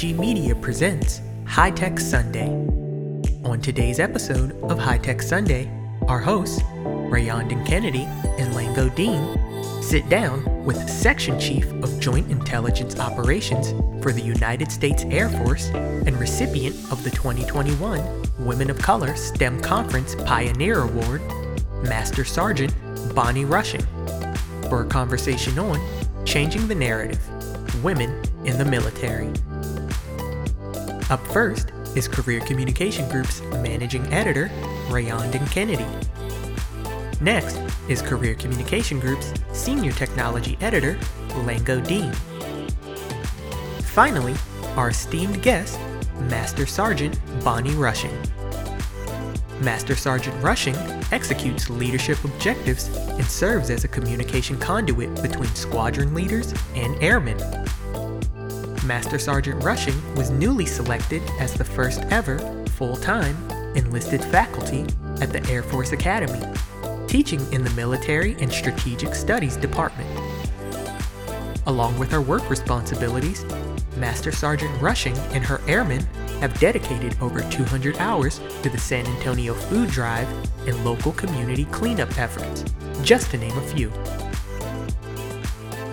Media presents High Tech Sunday. On today's episode of High Tech Sunday, our hosts, Rayondon Kennedy and Lango Deen, sit down with Section Chief of Joint Intelligence Operations for the United States Air Force and recipient of the 2021 Women of Color STEM Conference Pioneer Award, Master Sergeant Bonnie Rushing, for a conversation on changing the narrative women in the military. Up first is Career Communication Group's managing editor, Rayondon Kennedy. Next is Career Communication Group's senior technology editor, Lango Deen. Finally, our esteemed guest, Master Sergeant Bonnie Rushing. Master Sergeant Rushing executes leadership objectives and serves as a communication conduit between squadron leaders and airmen. Master Sergeant Rushing was newly selected as the first ever full time enlisted faculty at the Air Force Academy, teaching in the Military and Strategic Studies Department. Along with her work responsibilities, Master Sergeant Rushing and her airmen have dedicated over 200 hours to the San Antonio Food Drive and local community cleanup efforts, just to name a few.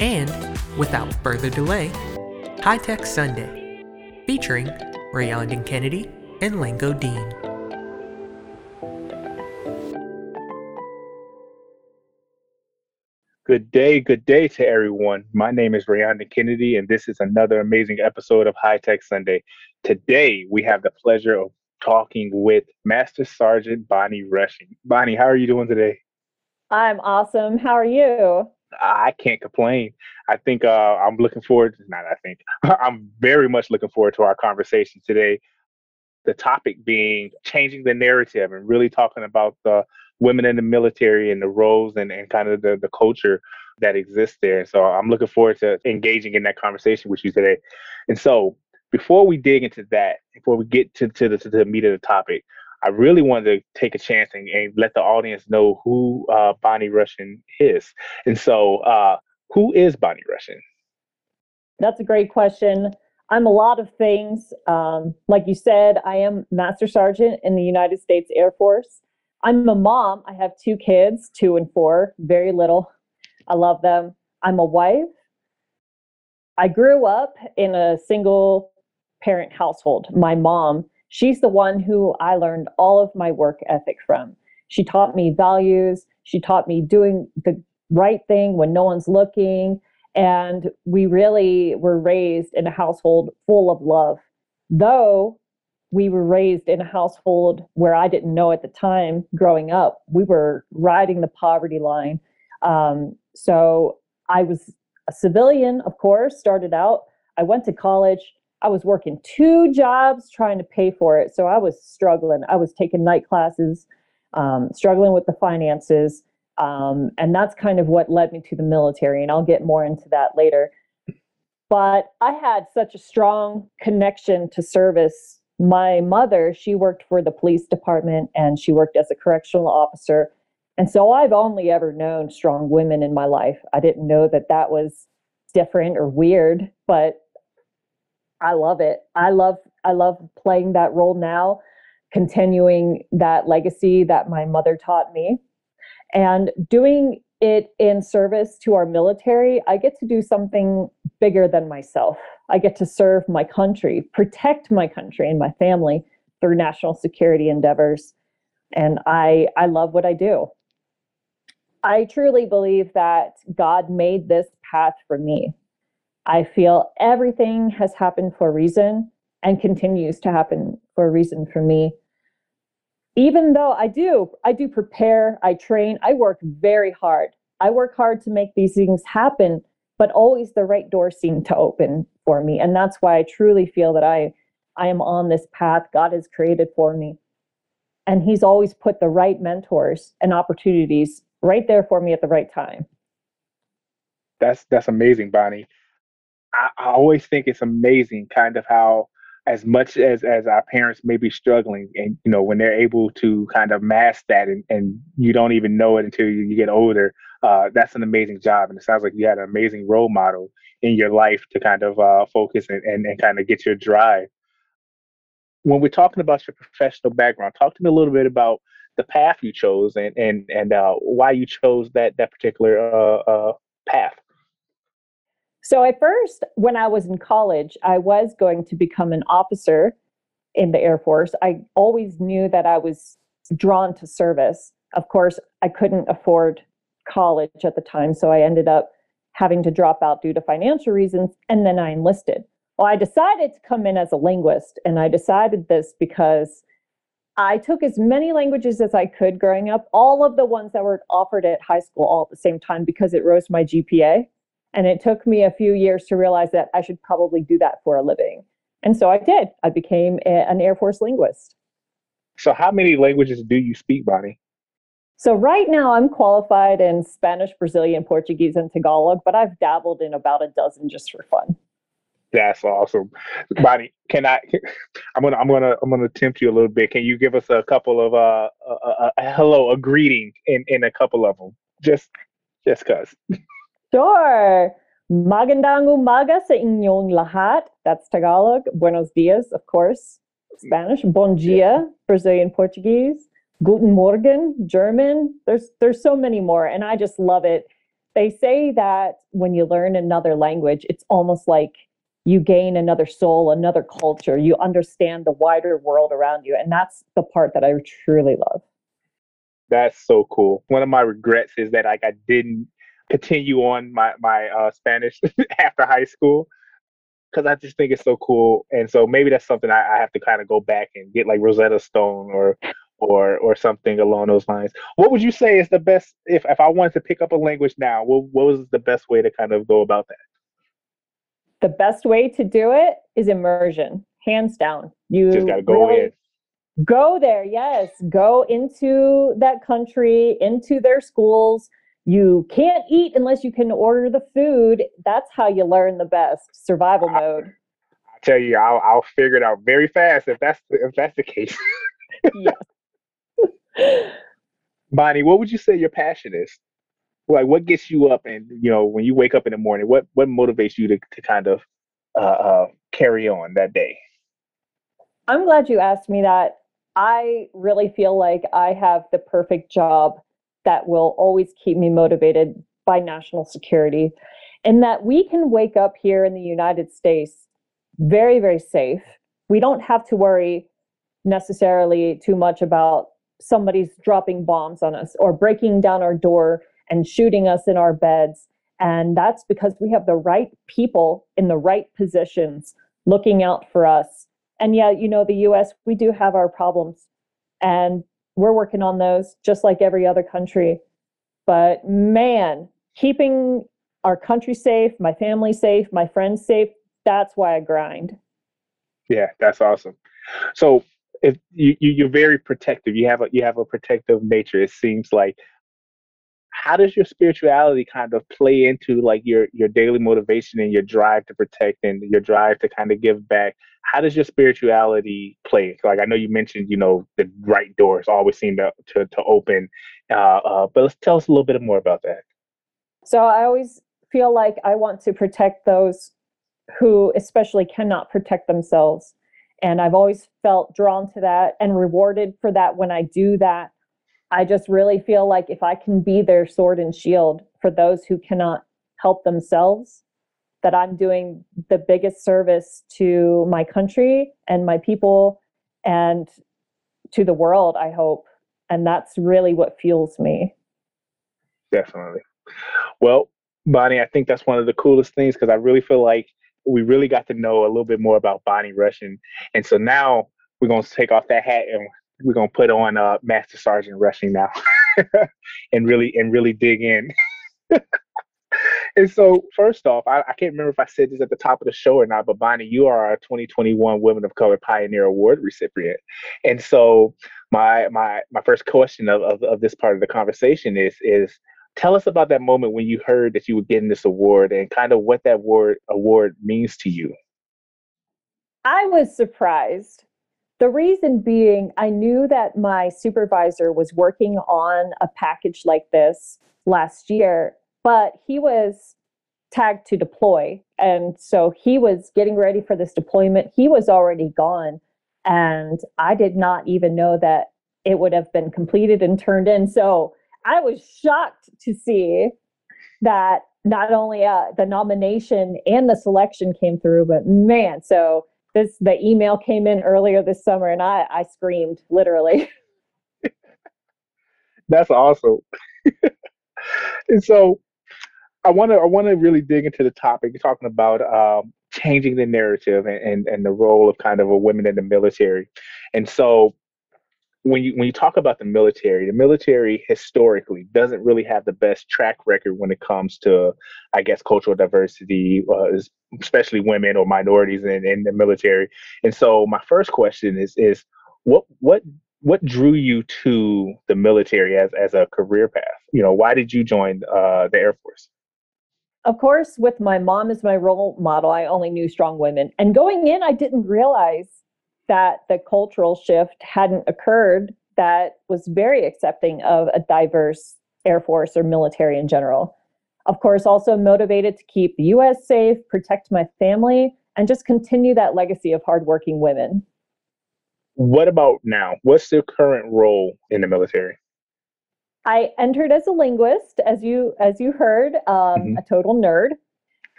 And, without further delay, High Tech Sunday, featuring Rayondon Kennedy and Lango Deen. Good day, good day to everyone. My name is Rayondon Kennedy, and this is another amazing episode of High Tech Sunday. Today, we have the pleasure of talking with Master Sergeant Bonnie Rushing. Bonnie, how are you doing today? I'm awesome. How are you? I can't complain. I think uh, I'm looking forward. To, not I think I'm very much looking forward to our conversation today. The topic being changing the narrative and really talking about the women in the military and the roles and, and kind of the, the culture that exists there. So I'm looking forward to engaging in that conversation with you today. And so before we dig into that, before we get to, to, the, to the meat of the topic, I really wanted to take a chance and, and let the audience know who uh, Bonnie Rushing is. And so, uh, who is Bonnie Rushing? That's a great question. I'm a lot of things. Um, like you said, I am Master Sergeant in the United States Air Force. I'm a mom. I have two kids, two and four, very little. I love them. I'm a wife. I grew up in a single parent household. My mom, she's the one who I learned all of my work ethic from. She taught me values. She taught me doing the right thing when no one's looking. And we really were raised in a household full of love. Though we were raised in a household where I didn't know at the time growing up, we were riding the poverty line. Um, so I was a civilian, of course, started out. I went to college. I was working two jobs trying to pay for it. So I was struggling. I was taking night classes, um, struggling with the finances. Um, and that's kind of what led me to the military. And I'll get more into that later. But I had such a strong connection to service my mother, she worked for the police department and she worked as a correctional officer. And so I've only ever known strong women in my life. I didn't know that that was different or weird, but I love it. I love I love playing that role now, continuing that legacy that my mother taught me. And doing it in service to our military, I get to do something bigger than myself. I get to serve my country, protect my country and my family through national security endeavors. And I, I love what I do. I truly believe that God made this path for me. I feel everything has happened for a reason and continues to happen for a reason for me. Even though I do, I do prepare, I train, I work very hard. I work hard to make these things happen, but always the right door seemed to open for me. And that's why I truly feel that I I am on this path God has created for me. And he's always put the right mentors and opportunities right there for me at the right time. That's that's amazing, Bonnie. I, I always think it's amazing kind of how as much as as our parents may be struggling and you know when they're able to kind of mask that and, and you don't even know it until you, you get older uh, that's an amazing job. And it sounds like you had an amazing role model in your life to kind of uh, focus and, and, and kind of get your drive. When we're talking about your professional background talk to me a little bit about the path you chose and and and uh, why you chose that that particular uh, uh, path so at first, when I was in college, I was going to become an officer in the Air Force. I always knew that I was drawn to service. Of course, I couldn't afford college at the time, so I ended up having to drop out due to financial reasons, and then I enlisted. Well, I decided to come in as a linguist, and I decided this because I took as many languages as I could growing up, all of the ones that were offered at high school all at the same time because it rose my GPA. And it took me a few years to realize that I should probably do that for a living. And so I did. I became a, an Air Force linguist. So, how many languages do you speak, Bonnie? So, right now I'm qualified in Spanish, Brazilian, Portuguese, and Tagalog, but I've dabbled in about a dozen just for fun. That's awesome, Bonnie. Can I? I'm gonna, I'm gonna, I'm gonna tempt you a little bit. Can you give us a couple of uh, a, a, a hello, a greeting in in a couple of them? Just, just cause. Sure. Magandang umaga sa inyong lahat. That's Tagalog. Buenos dias, of course. Spanish. Bon dia, Brazilian Portuguese. Guten Morgen, German. There's there's so many more, and I just love it. They say that when you learn another language, it's almost like you gain another soul, another culture. You understand the wider world around you, and that's the part that I truly love. That's so cool. One of my regrets is that like I didn't continue on my my uh, Spanish after high school because I just think it's so cool. And so maybe that's something I, I have to kind of go back and get like Rosetta Stone or or or something along those lines. What would you say is the best if if I wanted to pick up a language now? What what was the best way to kind of go about that? The best way to do it is immersion, hands down. You just got to go really, in. Go there, yes. Go into that country, into their schools you can't eat unless you can order the food. That's how you learn the best survival mode. I tell you, I'll, I'll figure it out very fast if that's if that's the case. yes. Bonnie, what would you say your passion is? Like, what gets you up, and you know, when you wake up in the morning, what what motivates you to to kind of uh, uh, carry on that day? I'm glad you asked me that. I really feel like I have the perfect job that will always keep me motivated by national security. And that we can wake up here in the United States very, very safe. We don't have to worry necessarily too much about somebody's dropping bombs on us or breaking down our door and shooting us in our beds. And that's because we have the right people in the right positions looking out for us. And yeah, you know, the US, we do have our problems. And we're working on those just like every other country. But man, keeping our country safe, my family safe, my friends safe, that's why I grind. Yeah, that's awesome. So if you, you are very protective, you have a you have a protective nature. It seems like how does your spirituality kind of play into like your your daily motivation and your drive to protect and your drive to kind of give back? How does your spirituality play like i know you mentioned you know the right doors always seem to to, to open uh, uh, but let's tell us a little bit more about that. So i always feel like i want to protect those who especially cannot protect themselves and i've always felt drawn to that and rewarded for that when i do that I just really feel like if I can be their sword and shield for those who cannot help themselves, that I'm doing the biggest service to my country and my people and to the world, I hope. And that's really what fuels me. Definitely. Well, Bonnie, I think that's one of the coolest things because I really feel like we really got to know a little bit more about Bonnie Rushing. And so now we're going to take off that hat and we're gonna put on uh, Master Sergeant Rushing now, and really and really dig in. and so, first off, I, I, can't remember if I said this at the top of the show or not, but Bonnie, you are our 2021 Women of Color Pioneer Award recipient. And so, my my my first question of, of, of this part of the conversation is is tell us about that moment when you heard that you were getting this award and kind of what that award award means to you. I was surprised. The reason being, I knew that my supervisor was working on a package like this last year, but he was tagged to deploy. And so he was getting ready for this deployment. He was already gone. And I did not even know that it would have been completed and turned in. So I was shocked to see that not only uh, the nomination and the selection came through, but man, so this the email came in earlier this summer, and I I screamed literally. That's awesome. and so I want to I want to really dig into the topic. You're talking about um, changing the narrative and, and and the role of kind of a women in the military, and so when you when you talk about the military, the military historically doesn't really have the best track record when it comes to, I guess, cultural diversity, uh, especially women or minorities in, in the military. And so, my first question is is what what what drew you to the military as as a career path? You know, why did you join uh, the Air Force? Of course, with my mom as my role model, I only knew strong women. And going in, I didn't realize that the cultural shift hadn't occurred that was very accepting of a diverse Air Force or military in general. Of course, also motivated to keep the US safe, protect my family, and just continue that legacy of hardworking women. What about now? What's your current role in the military? I entered as a linguist, as you as you heard, um, mm-hmm. a total nerd.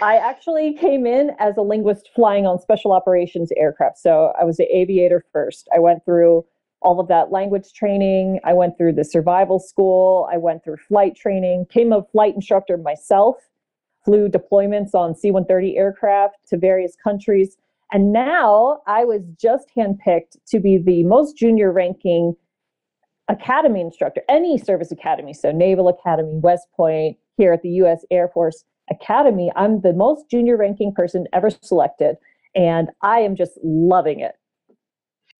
I actually came in as a linguist flying on special operations aircraft. So I was an aviator first. I went through all of that language training. I went through the survival school. I went through flight training, came a flight instructor myself, flew deployments on C 130 aircraft to various countries. And now I was just handpicked to be the most junior ranking academy instructor, any service academy. So Naval Academy, West Point, here at the US Air Force Academy, I'm the most junior ranking person ever selected, and I am just loving it.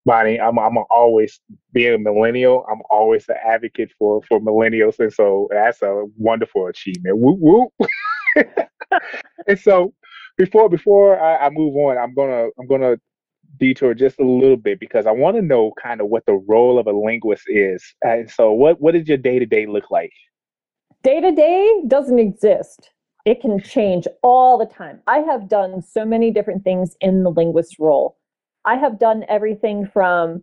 Bonnie, I'm I'm always being a millennial. I'm always an advocate for for millennials, and so that's a wonderful achievement. Whoop whoop. and so, before before I, I move on, I'm gonna I'm gonna detour just a little bit because I want to know kind of what the role of a linguist is. And so, what what does your day to day look like? Day to day doesn't exist it can change all the time. I have done so many different things in the linguist role. I have done everything from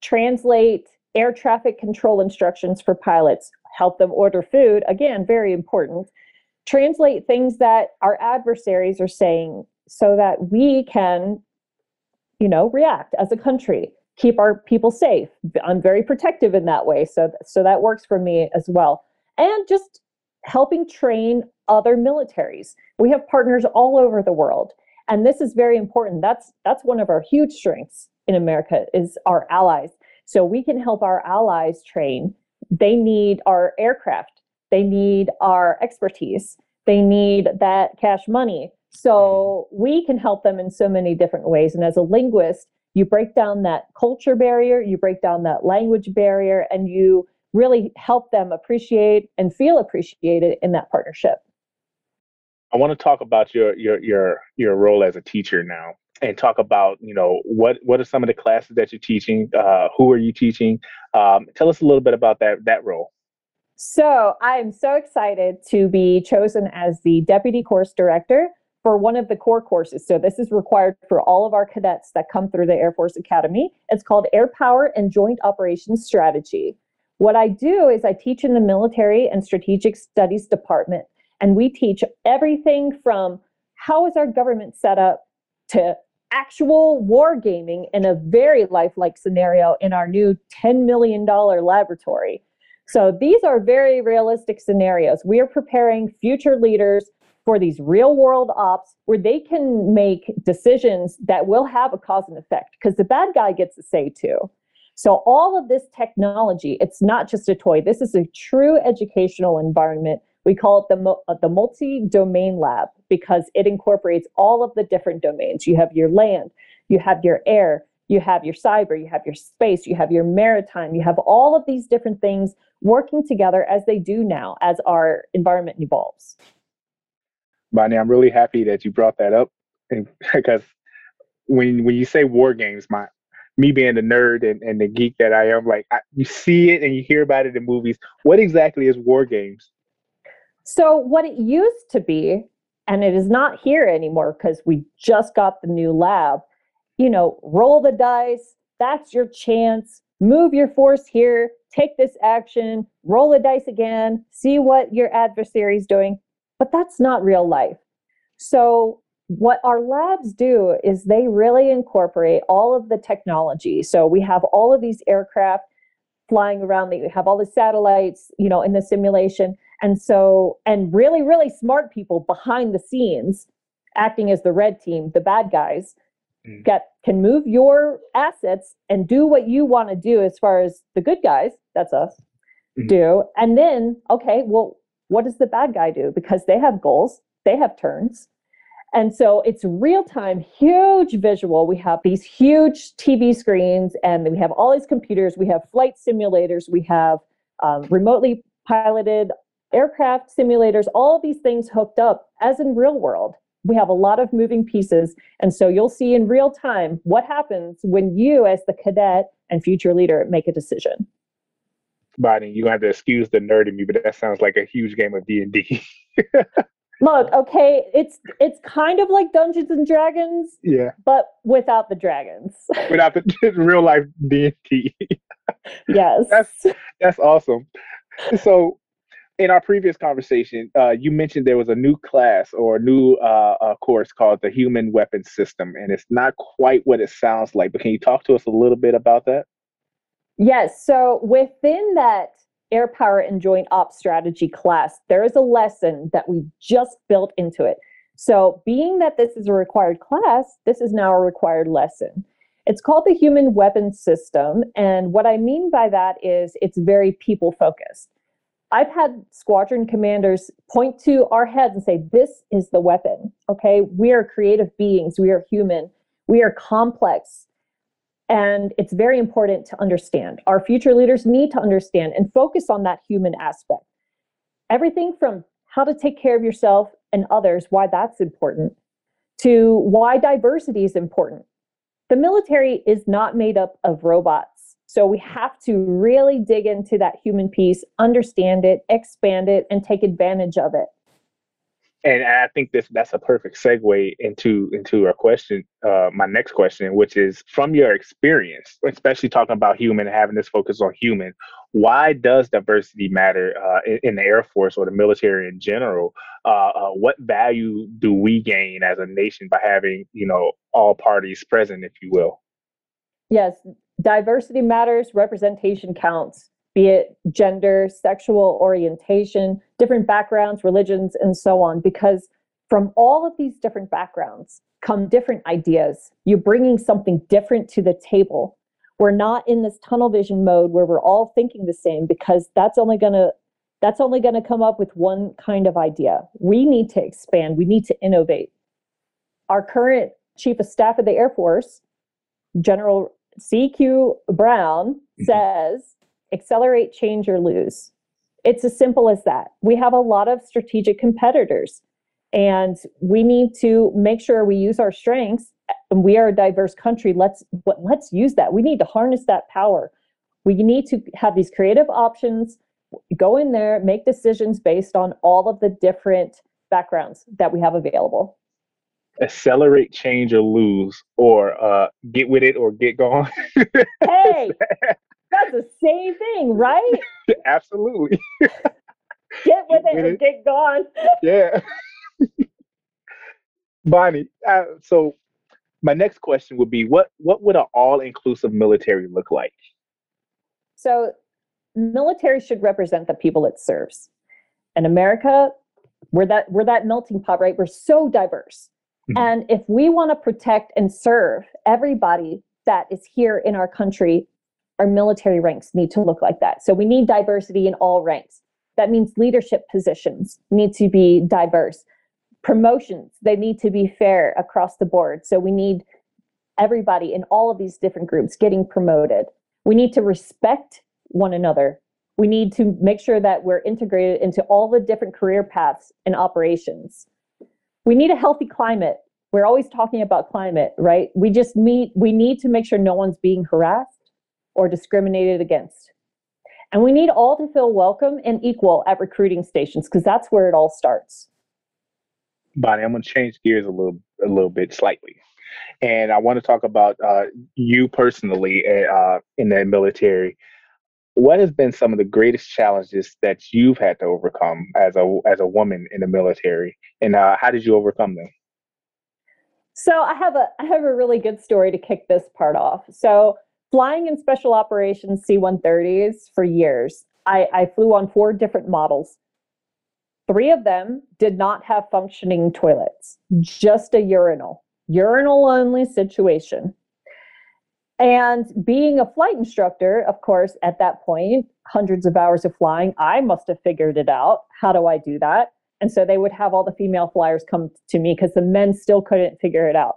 translate air traffic control instructions for pilots, help them order food, again, very important. Translate things that our adversaries are saying so that we can, you know, react as a country, keep our people safe. I'm very protective in that way, so so that works for me as well. And just helping train other militaries. We have partners all over the world. And this is very important. That's that's one of our huge strengths in America is our allies. So we can help our allies train. They need our aircraft. They need our expertise. They need that cash money. So we can help them in so many different ways. And as a linguist, you break down that culture barrier, you break down that language barrier, and you really help them appreciate and feel appreciated in that partnership. I want to talk about your your your your role as a teacher now, and talk about you know what what are some of the classes that you're teaching? Uh, who are you teaching? Um, tell us a little bit about that that role. So I'm so excited to be chosen as the deputy course director for one of the core courses. So this is required for all of our cadets that come through the Air Force Academy. It's called Air Power and Joint Operations Strategy. What I do is I teach in the Military and Strategic Studies Department, and we teach everything from how is our government set up to actual war gaming in a very lifelike scenario in our new $10 million laboratory. So these are very realistic scenarios. We are preparing future leaders for these real world ops where they can make decisions that will have a cause and effect because the bad guy gets a say too. So all of this technology, it's not just a toy. This is a true educational environment. We call it the, uh, the multi-domain lab because it incorporates all of the different domains. You have your land, you have your air, you have your cyber, you have your space, you have your maritime, you have all of these different things working together as they do now as our environment evolves. Bonnie, I'm really happy that you brought that up because when when you say war games, my me being the nerd and, and the geek that I am, like I, you see it and you hear about it in movies. What exactly is war games? So what it used to be, and it is not here anymore because we just got the new lab. You know, roll the dice. That's your chance. Move your force here. Take this action. Roll the dice again. See what your adversary is doing. But that's not real life. So what our labs do is they really incorporate all of the technology. So we have all of these aircraft flying around, they have all the satellites, you know, in the simulation. And so, and really, really smart people behind the scenes acting as the red team, the bad guys, mm. get can move your assets and do what you want to do as far as the good guys, that's us, mm. do. And then, okay, well, what does the bad guy do? Because they have goals, they have turns and so it's real time, huge visual. We have these huge TV screens and we have all these computers. We have flight simulators. We have um, remotely piloted aircraft simulators, all these things hooked up as in real world. We have a lot of moving pieces. And so you'll see in real time what happens when you, as the cadet and future leader, make a decision. Bonnie, you have to excuse the nerd in me, but that sounds like a huge game of D and D. Look, okay, it's it's kind of like Dungeons and Dragons, yeah, but without the dragons. without the real life D and D. yes, that's that's awesome. So, in our previous conversation, uh, you mentioned there was a new class or a new uh, course called the Human Weapons System, and it's not quite what it sounds like. But can you talk to us a little bit about that? Yes. So within that air power and joint ops strategy class, there is a lesson that we just built into it. So, being that this is a required class, this is now a required lesson. It's called the Human Weapons System. And what I mean by that is it's very people focused. I've had squadron commanders point to our heads and say, This is the weapon. Okay. We are creative beings. We are human. We are complex. And it's very important to understand. Our future leaders need to understand and focus on that human aspect. Everything from how to take care of yourself and others, why that's important, to why diversity is important. The military is not made up of robots. So we have to really dig into that human piece, understand it, expand it, and take advantage of it and I think this that's a perfect segue into into a question, uh, my next question, which is from your experience, especially talking about human, having this focus on human. Why does diversity matter uh, in, in, the Air Force or the military in general? Uh, uh, what value do we gain as a nation by having you know all parties present, if you will? Yes, diversity matters. Representation counts be it gender, sexual orientation, different backgrounds, religions, and so on, because from all of these different backgrounds come different ideas. You're bringing something different to the table. We're not in this tunnel vision mode where we're all thinking the same because that's only going to that's only going to come up with one kind of idea. We need to expand, we need to innovate. Our current chief of staff of the Air Force, General CQ Brown, mm-hmm. says accelerate, change, or lose. It's as simple as that. We have a lot of strategic competitors, and we need to make sure we use our strengths. And we are a diverse country. Let's let's use that. We need to harness that power. We need to have these creative options. Go in there, make decisions based on all of the different backgrounds that we have available accelerate, change, or lose, or uh, get with it or get gone. hey, that's the same thing, right? Absolutely. Get with it and get gone. yeah. Bonnie, uh, so my next question would be what what would an all-inclusive military look like? So military should represent the people it serves. In America, we're that we're that melting pot, right? We're so diverse. Mm-hmm. And if we want to protect and serve everybody that is here in our country, our military ranks need to look like that. So we need diversity in all ranks. That means leadership positions need to be diverse. Promotions, they need to be fair across the board. So we need everybody in all of these different groups getting promoted. We need to respect one another. We need to make sure that we're integrated into all the different career paths and operations. We need a healthy climate we're always talking about climate, right? We just meet, we need to make sure no one's being harassed or discriminated against. And we need all to feel welcome and equal at recruiting stations because that's where it all starts. Bonnie, I'm going to change gears a little, a little bit slightly, and I want to talk about uh, you personally uh, in the military. What has been some of the greatest challenges that you've had to overcome as a as a woman in the military, and uh, how did you overcome them? So I have a I have a really good story to kick this part off. So flying in special operations C-130s for years, I, I flew on four different models. Three of them did not have functioning toilets, just a urinal, urinal only situation. And being a flight instructor, of course, at that point, hundreds of hours of flying, I must have figured it out. How do I do that? And so they would have all the female flyers come to me because the men still couldn't figure it out.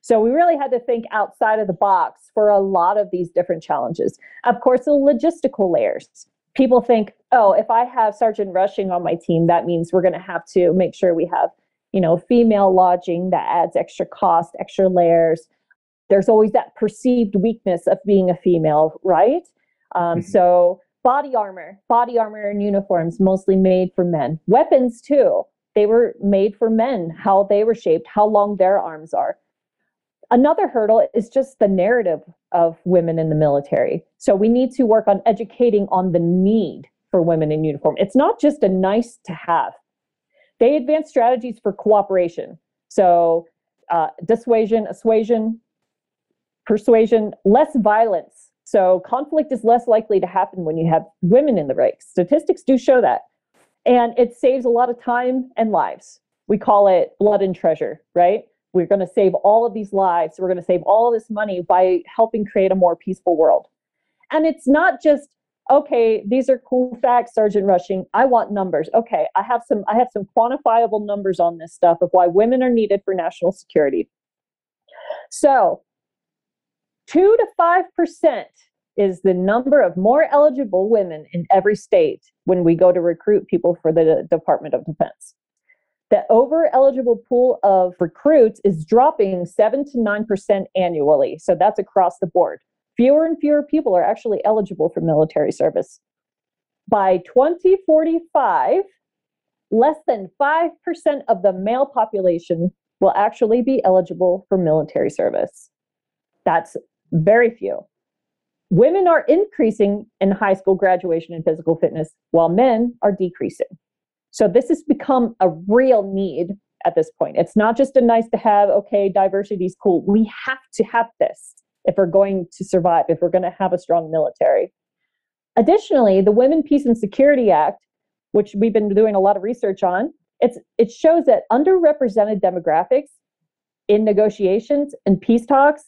So we really had to think outside of the box for a lot of these different challenges. Of course, the logistical layers. People think, oh, if I have Sergeant Rushing on my team, that means we're going to have to make sure we have, you know, female lodging that adds extra cost, extra layers. There's always that perceived weakness of being a female, right? Um, mm-hmm. So body armor, body armor and uniforms mostly made for men. Weapons too. They were made for men, how they were shaped, how long their arms are. Another hurdle is just the narrative of women in the military. So we need to work on educating on the need for women in uniform. It's not just a nice to have. They advance strategies for cooperation. So uh, dissuasion, assuasion, persuasion, less violence. So conflict is less likely to happen when you have women in the ranks. Statistics do show that. And it saves a lot of time and lives. We call it blood and treasure, right? we're going to save all of these lives we're going to save all this money by helping create a more peaceful world and it's not just okay these are cool facts sergeant rushing i want numbers okay i have some i have some quantifiable numbers on this stuff of why women are needed for national security so 2 to 5% is the number of more eligible women in every state when we go to recruit people for the department of defense the over eligible pool of recruits is dropping 7 to 9% annually. So that's across the board. Fewer and fewer people are actually eligible for military service. By 2045, less than 5% of the male population will actually be eligible for military service. That's very few. Women are increasing in high school graduation and physical fitness, while men are decreasing. So this has become a real need at this point. It's not just a nice to have, okay, diversity is cool. We have to have this if we're going to survive, if we're going to have a strong military. Additionally, the Women, Peace, and Security Act, which we've been doing a lot of research on, it's, it shows that underrepresented demographics in negotiations and peace talks,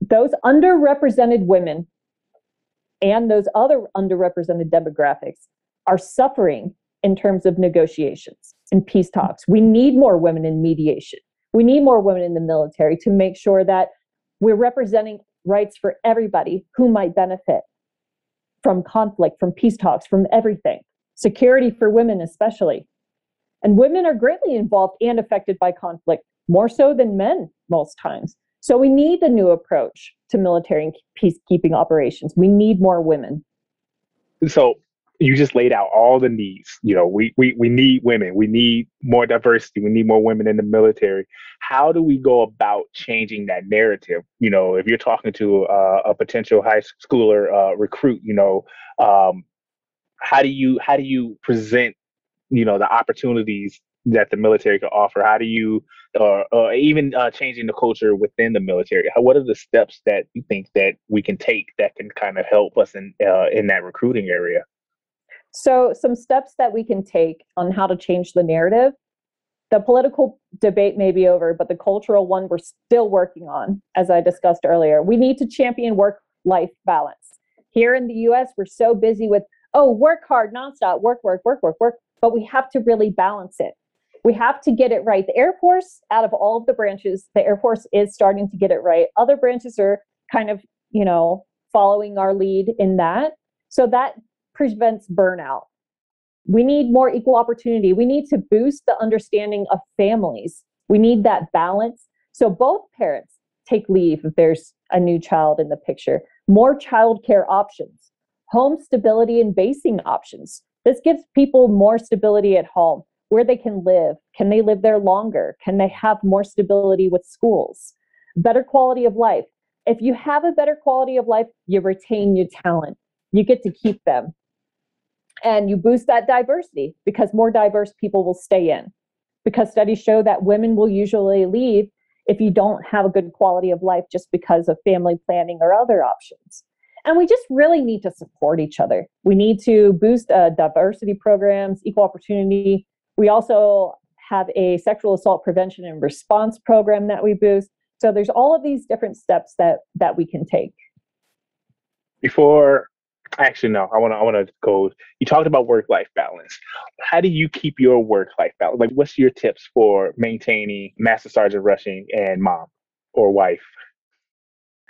those underrepresented women and those other underrepresented demographics are suffering in terms of negotiations and peace talks. We need more women in mediation. We need more women in the military to make sure that we're representing rights for everybody who might benefit from conflict, from peace talks, from everything. Security for women, especially. And women are greatly involved and affected by conflict, more so than men most times. So we need a new approach to military and peacekeeping operations. We need more women. So you just laid out all the needs. You know, we, we, we need women, we need more diversity, we need more women in the military. How do we go about changing that narrative? You know, if you're talking to uh, a potential high schooler uh, recruit, you know, um, how do you how do you present, you know, the opportunities that the military can offer? How do you, or, or even uh, changing the culture within the military? How, what are the steps that you think that we can take that can kind of help us in uh, in that recruiting area? So, some steps that we can take on how to change the narrative. The political debate may be over, but the cultural one we're still working on, as I discussed earlier. We need to champion work life balance. Here in the US, we're so busy with, oh, work hard, nonstop, work, work, work, work, work, but we have to really balance it. We have to get it right. The Air Force, out of all of the branches, the Air Force is starting to get it right. Other branches are kind of, you know, following our lead in that. So that prevents burnout. We need more equal opportunity. We need to boost the understanding of families We need that balance. So both parents take leave if there's a new child in the picture. More childcare options, home stability and basing options. This gives people more stability at home, where they can live. Can they live there longer? Can they have more stability with schools? Better quality of life. If you have a better quality of life, you retain your talent. You get to keep them. And you boost that diversity because more diverse people will stay in. Because studies show that women will usually leave if you don't have a good quality of life just because of family planning or other options. And we just really need to support each other. We need to boost uh, diversity programs, equal opportunity. We also have a sexual assault prevention and response program that we boost. So there's all of these different steps that that we can take. Before actually no, I want to I want to go. You talked about work life balance. How do you keep your work life balance? Like, what's your tips for maintaining Master Sergeant Rushing and mom or wife?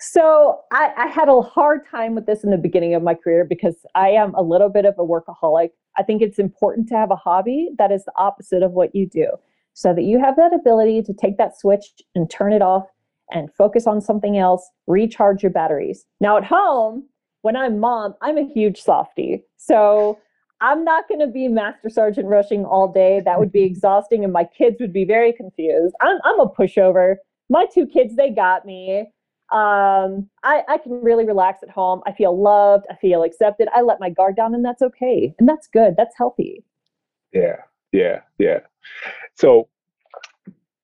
So I, I, had a hard time with this in the beginning of my career because I am a little bit of a workaholic. I think it's important to have a hobby that is the opposite of what you do so that you have that ability to take that switch and turn it off and focus on something else, recharge your batteries. Now at home, when I'm mom, I'm a huge softie. So I'm not going to be Master Sergeant rushing all day. That would be exhausting and my kids would be very confused. I'm, I'm a pushover. My two kids, they got me um, I, I can really relax at home. I feel loved. I feel accepted. I let my guard down, and that's okay. And that's good. That's healthy. Yeah, yeah, yeah. So,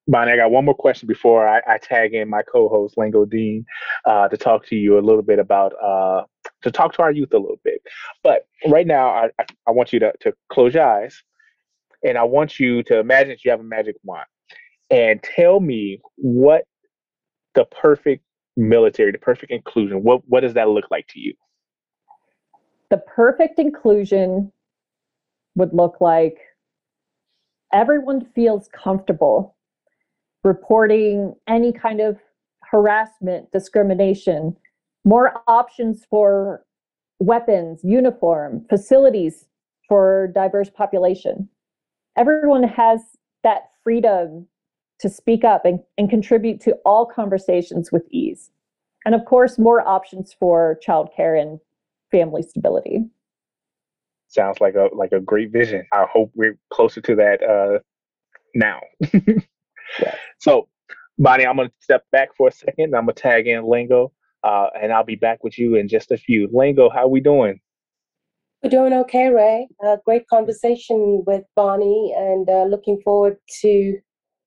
Bonnie, I got one more question before I, I tag in my co-host Lingo Deen uh, to talk to you a little bit about uh, to talk to our youth a little bit. But right now, I, I, I want you to, to close your eyes, and I want you to imagine that you have a magic wand, and tell me what the perfect military, the perfect inclusion, what what does that look like to you? The perfect inclusion would look like everyone feels comfortable reporting any kind of harassment, discrimination, more options for weapons, uniform, facilities for diverse population. Everyone has that freedom to speak up and, and contribute to all conversations with ease. And of course, more options for childcare and family stability. Sounds like a like a great vision. I hope we're closer to that uh, now. yeah. So, Bonnie, I'm gonna step back for a second. I'm gonna tag in Lingo, uh, and I'll be back with you in just a few. Lingo, how are we doing? We're doing okay, Ray. Uh, great conversation with Bonnie, and uh, looking forward to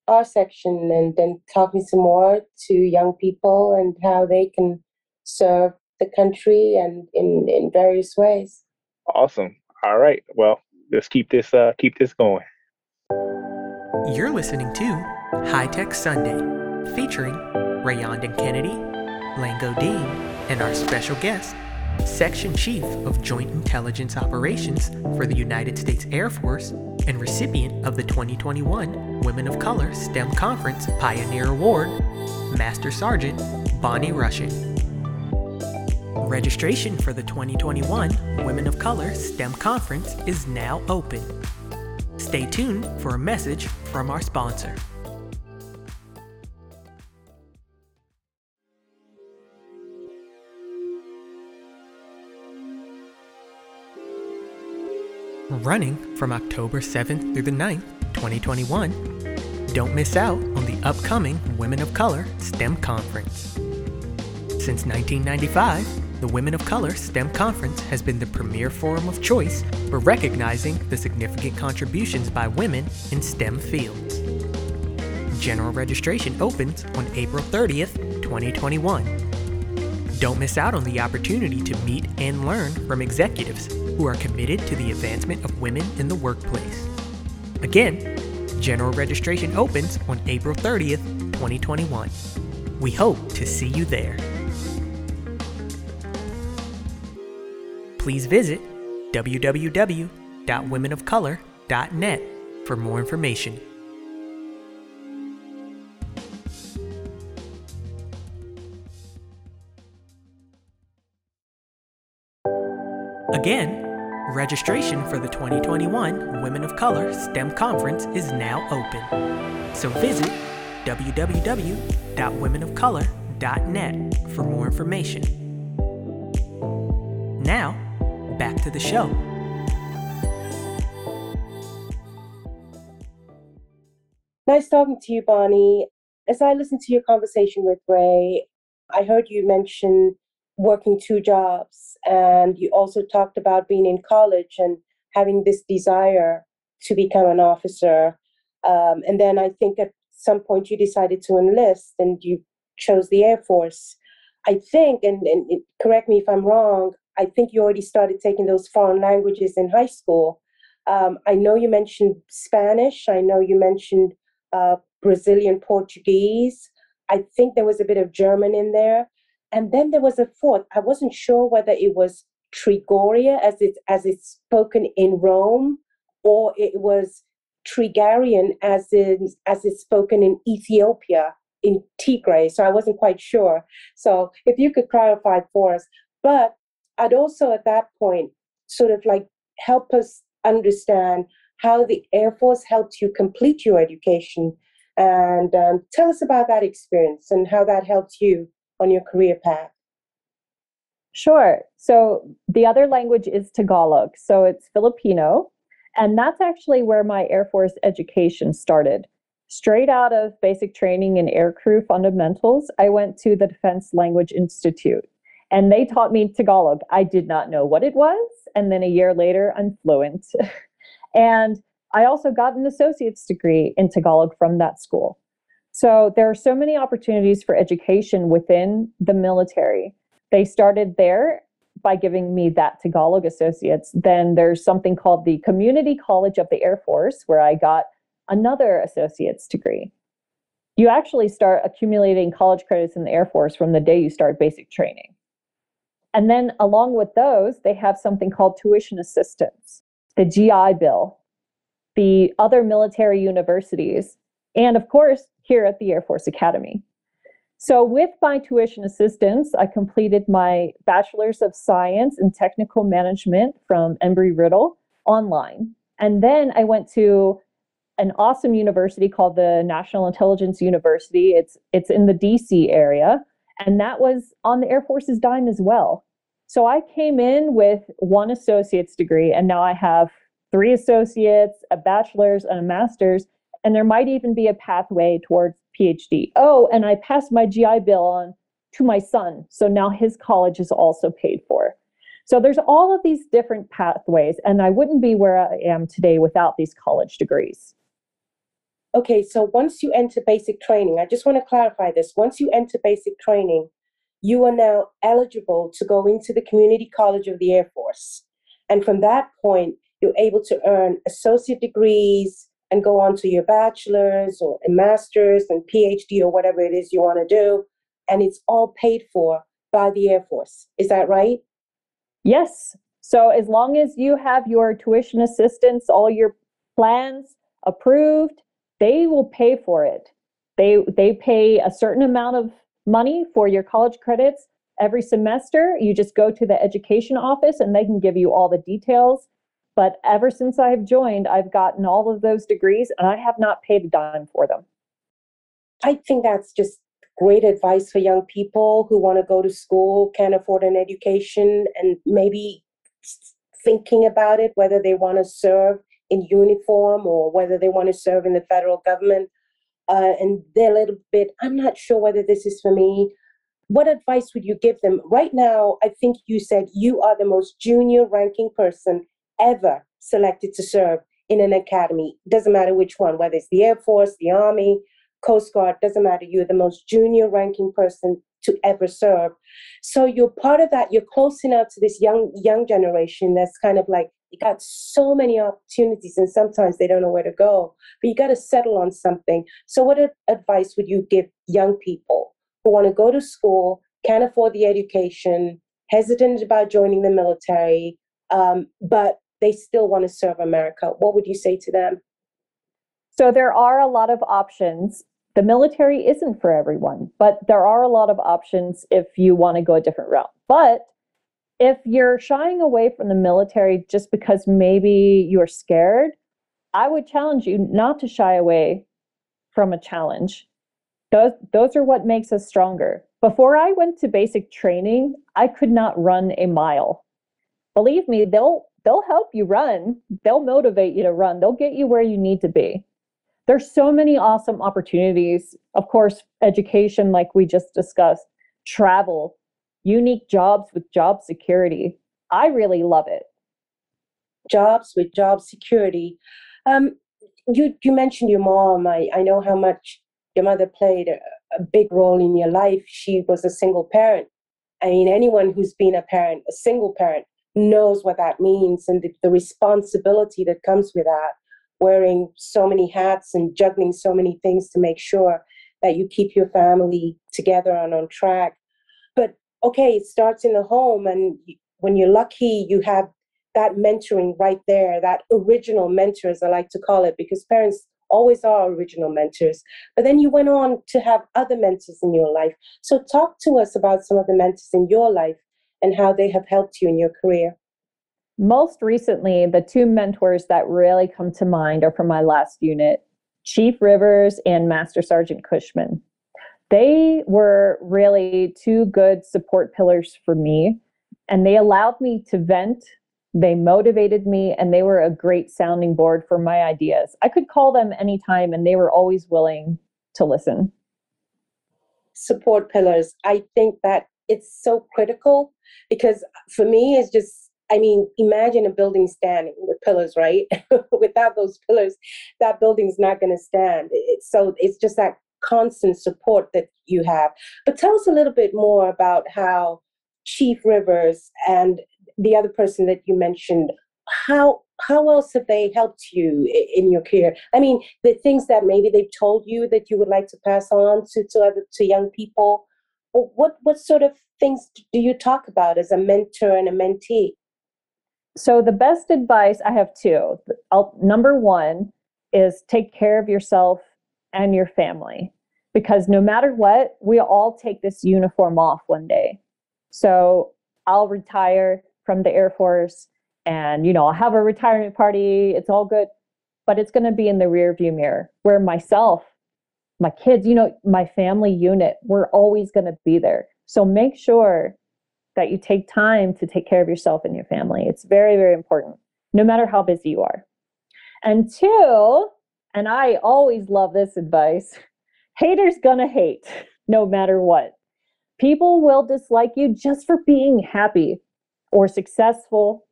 our section and then talking some more to young people and how they can serve the country and in, in various ways. Awesome. All right. Well, let's keep this uh, keep this going. You're listening to High Tech Sunday, featuring Rayondon Kennedy, Lango Deen, and our special guest, Section Chief of Joint Intelligence Operations for the United States Air Force and recipient of the 2021 Women of Color STEM Conference Pioneer Award, Master Sergeant Bonnie Rushing. Registration for the 2021 Women of Color STEM Conference is now open. Stay tuned for a message from our sponsor. Running from October 7th through the 9th, 2021. Don't miss out on the upcoming Women of Color STEM Conference. Since 1995, the Women of Color STEM Conference has been the premier forum of choice for recognizing the significant contributions by women in STEM fields. General registration opens on April 30th, 2021. Don't miss out on the opportunity to meet and learn from executives who are committed to the advancement of women in the workplace. Again, general registration opens on April 30th, 2021. We hope to see you there. Please visit www.womenofcolor.net for more information. Again, registration for the 2021 Women of Color STEM Conference is now open. So visit www.womenofcolor.net for more information. Now, back to the show. Nice talking to you, Bonnie. As I listened to your conversation with Ray, I heard you mention working two jobs, and you also talked about being in college and having this desire to become an officer. Um, and then I think at some point you decided to enlist and you chose the Air Force. I think, and, and it, correct me if I'm wrong, I think you already started taking those foreign languages in high school. Um, I know you mentioned Spanish. I know you mentioned uh, Brazilian Portuguese. I think there was a bit of German in there. And then there was a fourth. I wasn't sure whether it was Trigoria as it as it's spoken in Rome, or it was Trigarian as in as it's spoken in Ethiopia in Tigray. So I wasn't quite sure. So if you could clarify for us. But I'd also at that point sort of like help us understand how the Air Force helped you complete your education and um, tell us about that experience and how that helped you on your career path. Sure. So the other language is Tagalog. So it's Filipino. And that's actually where my Air Force education started. Straight out of basic training in aircrew fundamentals, I went to the Defense Language Institute and they taught me Tagalog. I did not know what it was. And then a year later, I'm fluent. and I also got an associate's degree in Tagalog from that school. So there are so many opportunities for education within the military. They started there by giving me that Tagalog associates. Then there's something called the Community College of the Air Force, where I got another associate's degree. You actually start accumulating college credits in the Air Force from the day you start basic training. And then along with those, they have something called tuition assistance, the GI Bill, the other military universities, and of course, here at the Air Force Academy. So, with my tuition assistance, I completed my Bachelor's of Science in Technical Management from Embry Riddle online. And then I went to an awesome university called the National Intelligence University. It's it's in the DC area, and that was on the Air Force's dime as well. So I came in with one associate's degree, and now I have three associates, a bachelor's, and a master's, and there might even be a pathway towards PhD. Oh, and I passed my GI Bill on to my son. So now his college is also paid for. So there's all of these different pathways, and I wouldn't be where I am today without these college degrees. Okay, so once you enter basic training, I just want to clarify this. Once you enter basic training, you are now eligible to go into the Community College of the Air Force. And from that point, you're able to earn associate degrees, and go on to your bachelor's or a master's and PhD or whatever it is you want to do. And it's all paid for by the Air Force. Is that right? Yes. So as long as you have your tuition assistance, all your plans approved, they will pay for it. They they pay a certain amount of money for your college credits every semester. You just go to the education office and they can give you all the details but ever since I've joined, I've gotten all of those degrees and I have not paid a dime for them. I think that's just great advice for young people who want to go to school, can't afford an education, and maybe thinking about it, whether they want to serve in uniform or whether they want to serve in the federal government. Uh, and they're a little bit, I'm not sure whether this is for me. What advice would you give them? Right now, I think you said you are the most junior ranking person ever selected to serve in an academy. Doesn't matter which one, whether it's the Air Force, the Army, Coast Guard, doesn't matter. You're the most junior ranking person to ever serve. So you're part of that. You're close enough to this young young generation that's kind of like you got so many opportunities and sometimes they don't know where to go. But you got to settle on something. So what advice would you give young people who want to go to school, can't afford the education, hesitant about joining the military, um, but they still want to serve America. What would you say to them? So there are a lot of options. The military isn't for everyone, but there are a lot of options if you want to go a different route. But if you're shying away from the military just because maybe you're scared, I would challenge you not to shy away from a challenge. Those, those are what makes us stronger. Before I went to basic training, I could not run a mile. Believe me, they'll they'll help you run. They'll motivate you to run. They'll get you where you need to be. There's so many awesome opportunities. Of course, education like we just discussed, travel, unique jobs with job security. I really love it. Jobs with job security. Um, you you mentioned your mom. I, I know how much your mother played a, a big role in your life. She was a single parent. I mean, anyone who's been a parent, a single parent, knows what that means and the, the responsibility that comes with that. Wearing so many hats and juggling so many things to make sure that you keep your family together and on track. But okay, it starts in the home, and when you're lucky, you have that mentoring right there, that original mentor, as I like to call it, because parents always are original mentors. But then you went on to have other mentors in your life. So talk to us about some of the mentors in your life and how they have helped you in your career. Most recently, the two mentors that really come to mind are from my last unit Chief Rivers and Master Sergeant Cushman. They were really two good support pillars for me, and they allowed me to vent they motivated me and they were a great sounding board for my ideas. I could call them anytime and they were always willing to listen. Support pillars. I think that it's so critical because for me, it's just, I mean, imagine a building standing with pillars, right? Without those pillars, that building's not going to stand. It's, so it's just that constant support that you have. But tell us a little bit more about how Chief Rivers and the other person that you mentioned, how how else have they helped you in your career? I mean, the things that maybe they've told you that you would like to pass on to to other to young people. What what sort of things do you talk about as a mentor and a mentee? So the best advice I have two. I'll, number one is take care of yourself and your family because no matter what, we all take this uniform off one day. So I'll retire from the Air Force and, you know, I'll have a retirement party. It's all good, but it's going to be in the rear view mirror where myself, my kids, you know, my family unit, we're always going to be there. So make sure that you take time to take care of yourself and your family. It's very, very important, no matter how busy you are. And two, and I always love this advice haters gonna hate no matter what. People will dislike you just for being happy or successful.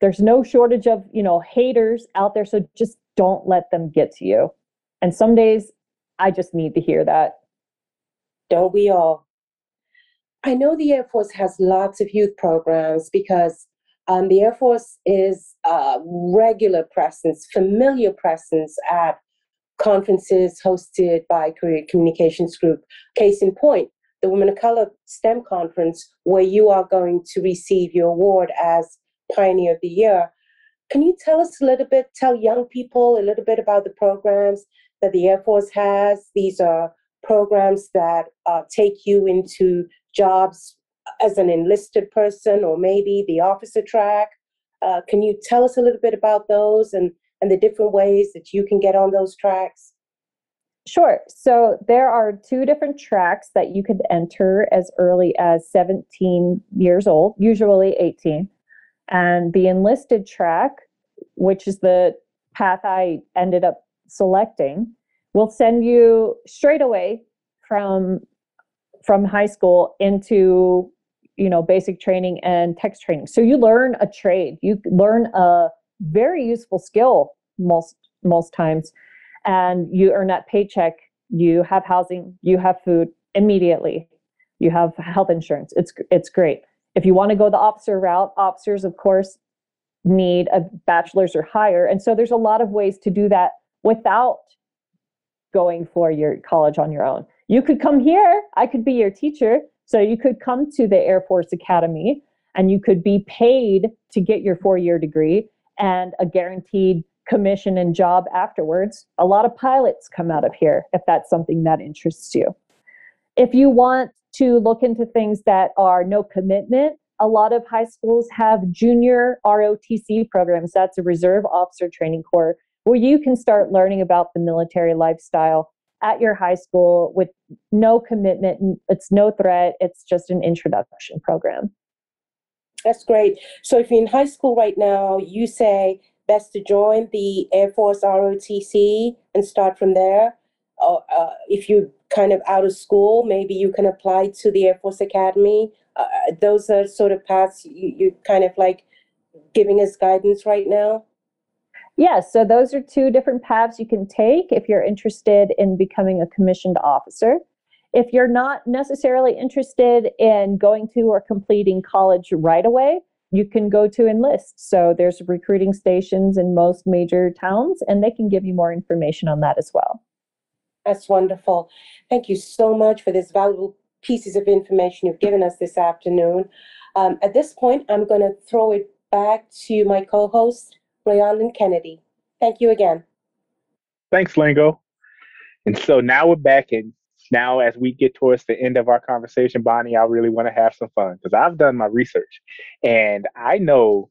There's no shortage of, you know, haters out there. So just don't let them get to you. And some days I just need to hear that. Don't we all? I know the Air Force has lots of youth programs because um, the Air Force is a regular presence, familiar presence at conferences hosted by Career Communications Group. Case in point, the Women of Color STEM conference, where you are going to receive your award as Pioneer of the Year. Can you tell us a little bit, tell young people a little bit about the programs that the Air Force has? These are programs that uh, take you into jobs as an enlisted person or maybe the officer track. Uh, can you tell us a little bit about those and, and the different ways that you can get on those tracks? Sure. So there are two different tracks that you could enter as early as 17 years old, usually 18. And the enlisted track, which is the path I ended up selecting, will send you straight away from from high school into you know basic training and tech training. So you learn a trade. You learn a very useful skill most most times and you earn that paycheck, you have housing, you have food immediately, you have health insurance. It's it's great. If you want to go the officer route, officers, of course, need a bachelor's or higher, and so there's a lot of ways to do that without going for your college on your own. You could come here. I could be your teacher. So you could come to the Air Force Academy and you could be paid to get your four year degree and a guaranteed commission and job afterwards. A lot of pilots come out of here if that's something that interests you. If you want to look into things that are no commitment, a lot of high schools have junior ROTC programs. That's a Reserve Officer Training Corps where you can start learning about the military lifestyle at your high school with no commitment. It's no threat. It's just an introduction program. That's great. So if you're in high school right now, you say best to join the Air Force ROTC and start from there. Or uh, if you're kind of out of school, maybe you can apply to the Air Force Academy. Uh, those are sort of paths you, you kind of like giving us guidance right now. Yes, so those are two different paths you can take if you're interested in becoming a commissioned officer. If you're not necessarily interested in going to or completing college right away, you can go to enlist. So there's recruiting stations in most major towns and they can give you more information on that as well. That's wonderful. Thank you so much for this valuable pieces of information you've given us this afternoon. Um, at this point, I'm going to throw it back to my co-host, Rayondon Kennedy. Thank you again. Thanks, Lango. And so now we're back, and now as we get towards the end of our conversation, Bonnie, I really want to have some fun because I've done my research, and I know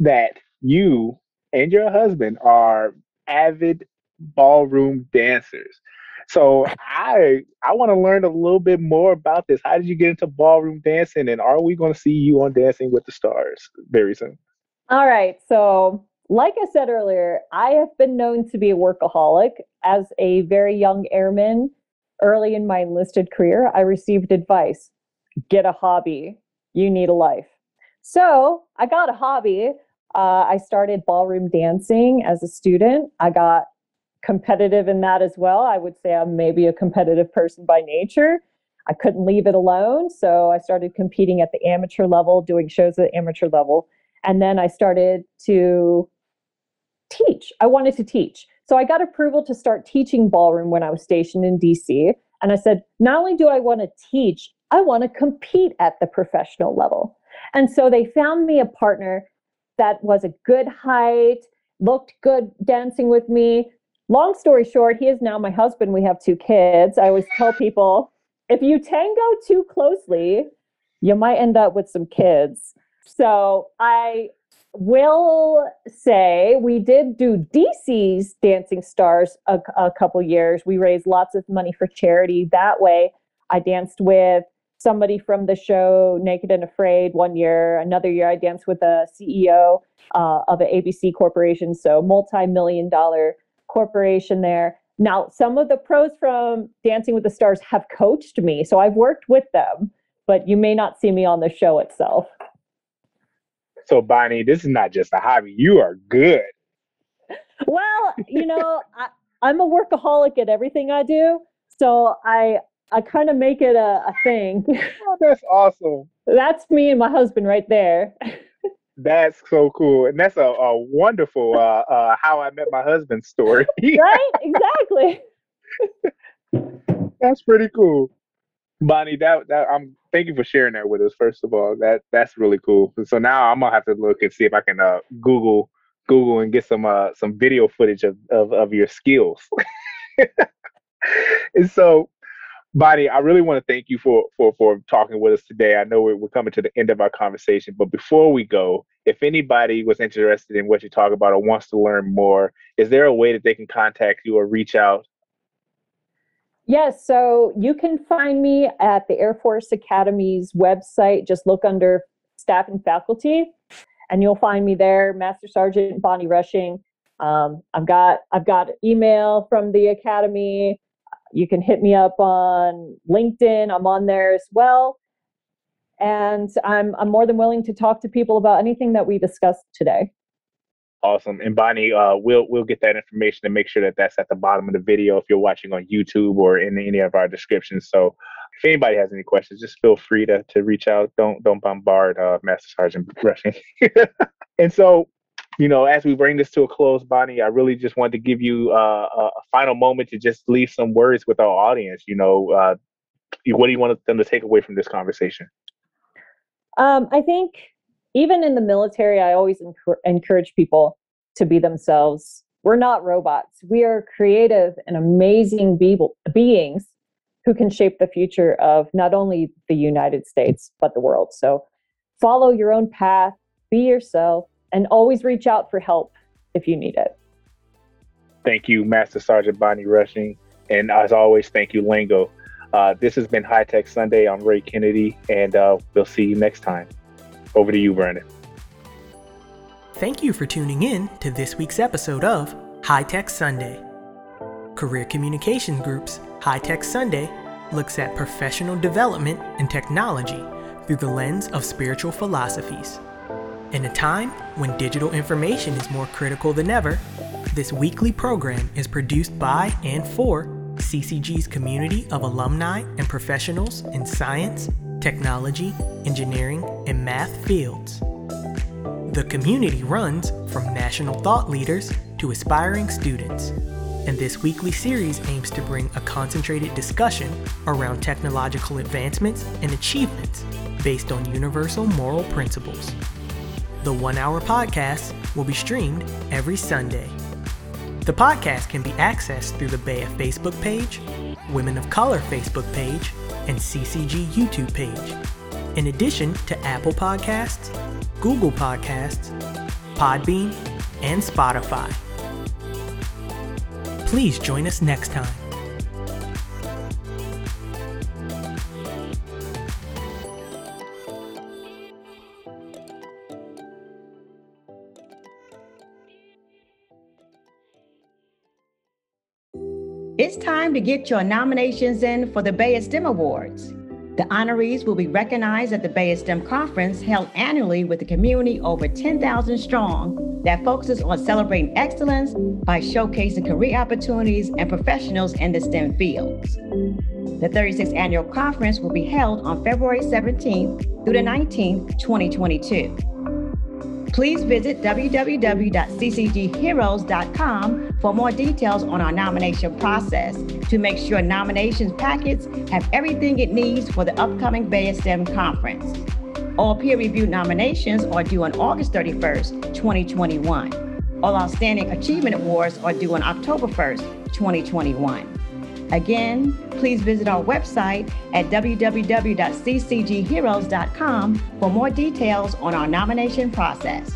that you and your husband are avid ballroom dancers. So I I want to learn a little bit more about this. How did you get into ballroom dancing, and are we going to see you on Dancing with the Stars very soon? All right. So, like I said earlier, I have been known to be a workaholic. As a very young airman, early in my enlisted career, I received advice get a hobby, you need a life. So, I got a hobby. Uh, I started ballroom dancing as a student. I got competitive in that as well. I would say I'm maybe a competitive person by nature. I couldn't leave it alone. So I started competing at the amateur level, doing shows at the amateur level. And then I started to teach. I wanted to teach. So I got approval to start teaching ballroom when I was stationed in DC. And I said, not only do I want to teach, I want to compete at the professional level. And so they found me a partner that was a good height, looked good dancing with me. Long story short, he is now my husband. We have two kids. I always tell people if you tango too closely, you might end up with some kids. So I will say we did do DC's Dancing Stars a, a couple years. We raised lots of money for charity that way. I danced with somebody from the show Naked and Afraid one year. Another year, I danced with a CEO uh, of an ABC corporation, so multi-million dollar corporation there. Now, some of the pros from Dancing with the Stars have coached me, so I've worked with them, but you may not see me on the show itself. So, Bonnie, this is not just a hobby. You are good. Well, you know, I, I'm a workaholic at everything I do. So I I kind of make it a, a thing. Oh, that's awesome. that's me and my husband right there. That's so cool. And that's a, a wonderful uh, uh, how I met my husband story. right? Exactly. that's pretty cool. Bonnie, that that I'm thank you for sharing that with us. First of all, that that's really cool. So now I'm gonna have to look and see if I can uh, Google Google and get some uh, some video footage of of, of your skills. and so, Bonnie, I really want to thank you for for for talking with us today. I know we're, we're coming to the end of our conversation, but before we go, if anybody was interested in what you talk about or wants to learn more, is there a way that they can contact you or reach out Yes, so you can find me at the Air Force Academy's website. Just look under staff and faculty, and you'll find me there, Master Sergeant Bonnie Rushing. Um, I've got I've got email from the academy. You can hit me up on LinkedIn. I'm on there as well, and I'm I'm more than willing to talk to people about anything that we discussed today. Awesome. And Bonnie, uh, we'll we'll get that information and make sure that that's at the bottom of the video if you're watching on YouTube or in any of our descriptions. So if anybody has any questions, just feel free to to reach out. Don't don't bombard uh, Master Sergeant Rushing. and so, you know, as we bring this to a close, Bonnie, I really just wanted to give you uh, a final moment to just leave some words with our audience. You know, uh, what do you want them to take away from this conversation? Um, I think even in the military, I always encourage people to be themselves. We're not robots. We are creative and amazing be- beings who can shape the future of not only the United States, but the world. So follow your own path, be yourself, and always reach out for help if you need it. Thank you, Master Sergeant Bonnie Rushing. And as always, thank you, Lango. Uh, this has been High Tech Sunday. I'm Ray Kennedy, and uh, we'll see you next time. Over to you, Brandon. Thank you for tuning in to this week's episode of High Tech Sunday. Career Communications Group's High Tech Sunday looks at professional development and technology through the lens of spiritual philosophies. In a time when digital information is more critical than ever, this weekly program is produced by and for CCG's community of alumni and professionals in science, technology, engineering, and math fields. The community runs from national thought leaders to aspiring students, and this weekly series aims to bring a concentrated discussion around technological advancements and achievements based on universal moral principles. The one hour podcast will be streamed every Sunday. The podcast can be accessed through the BEYA Facebook page, Women of Color Facebook page, and CCG YouTube page, in addition to Apple Podcasts, Google Podcasts, Podbean, and Spotify. Please join us next time. Time to get your nominations in for the BEYA STEM Awards. The honorees will be recognized at the BEYA STEM Conference held annually with a community over 10,000 strong that focuses on celebrating excellence by showcasing career opportunities and professionals in the STEM fields. The 36th annual conference will be held on February 17th through the 19th, 2022 please visit www.ccgheroes.com for more details on our nomination process to make sure nominations packets have everything it needs for the upcoming BEYA STEM conference. All peer-reviewed nominations are due on August 31st, 2021. All outstanding achievement awards are due on October 1st, 2021. Again, please visit our website at www.ccgheroes.com for more details on our nomination process.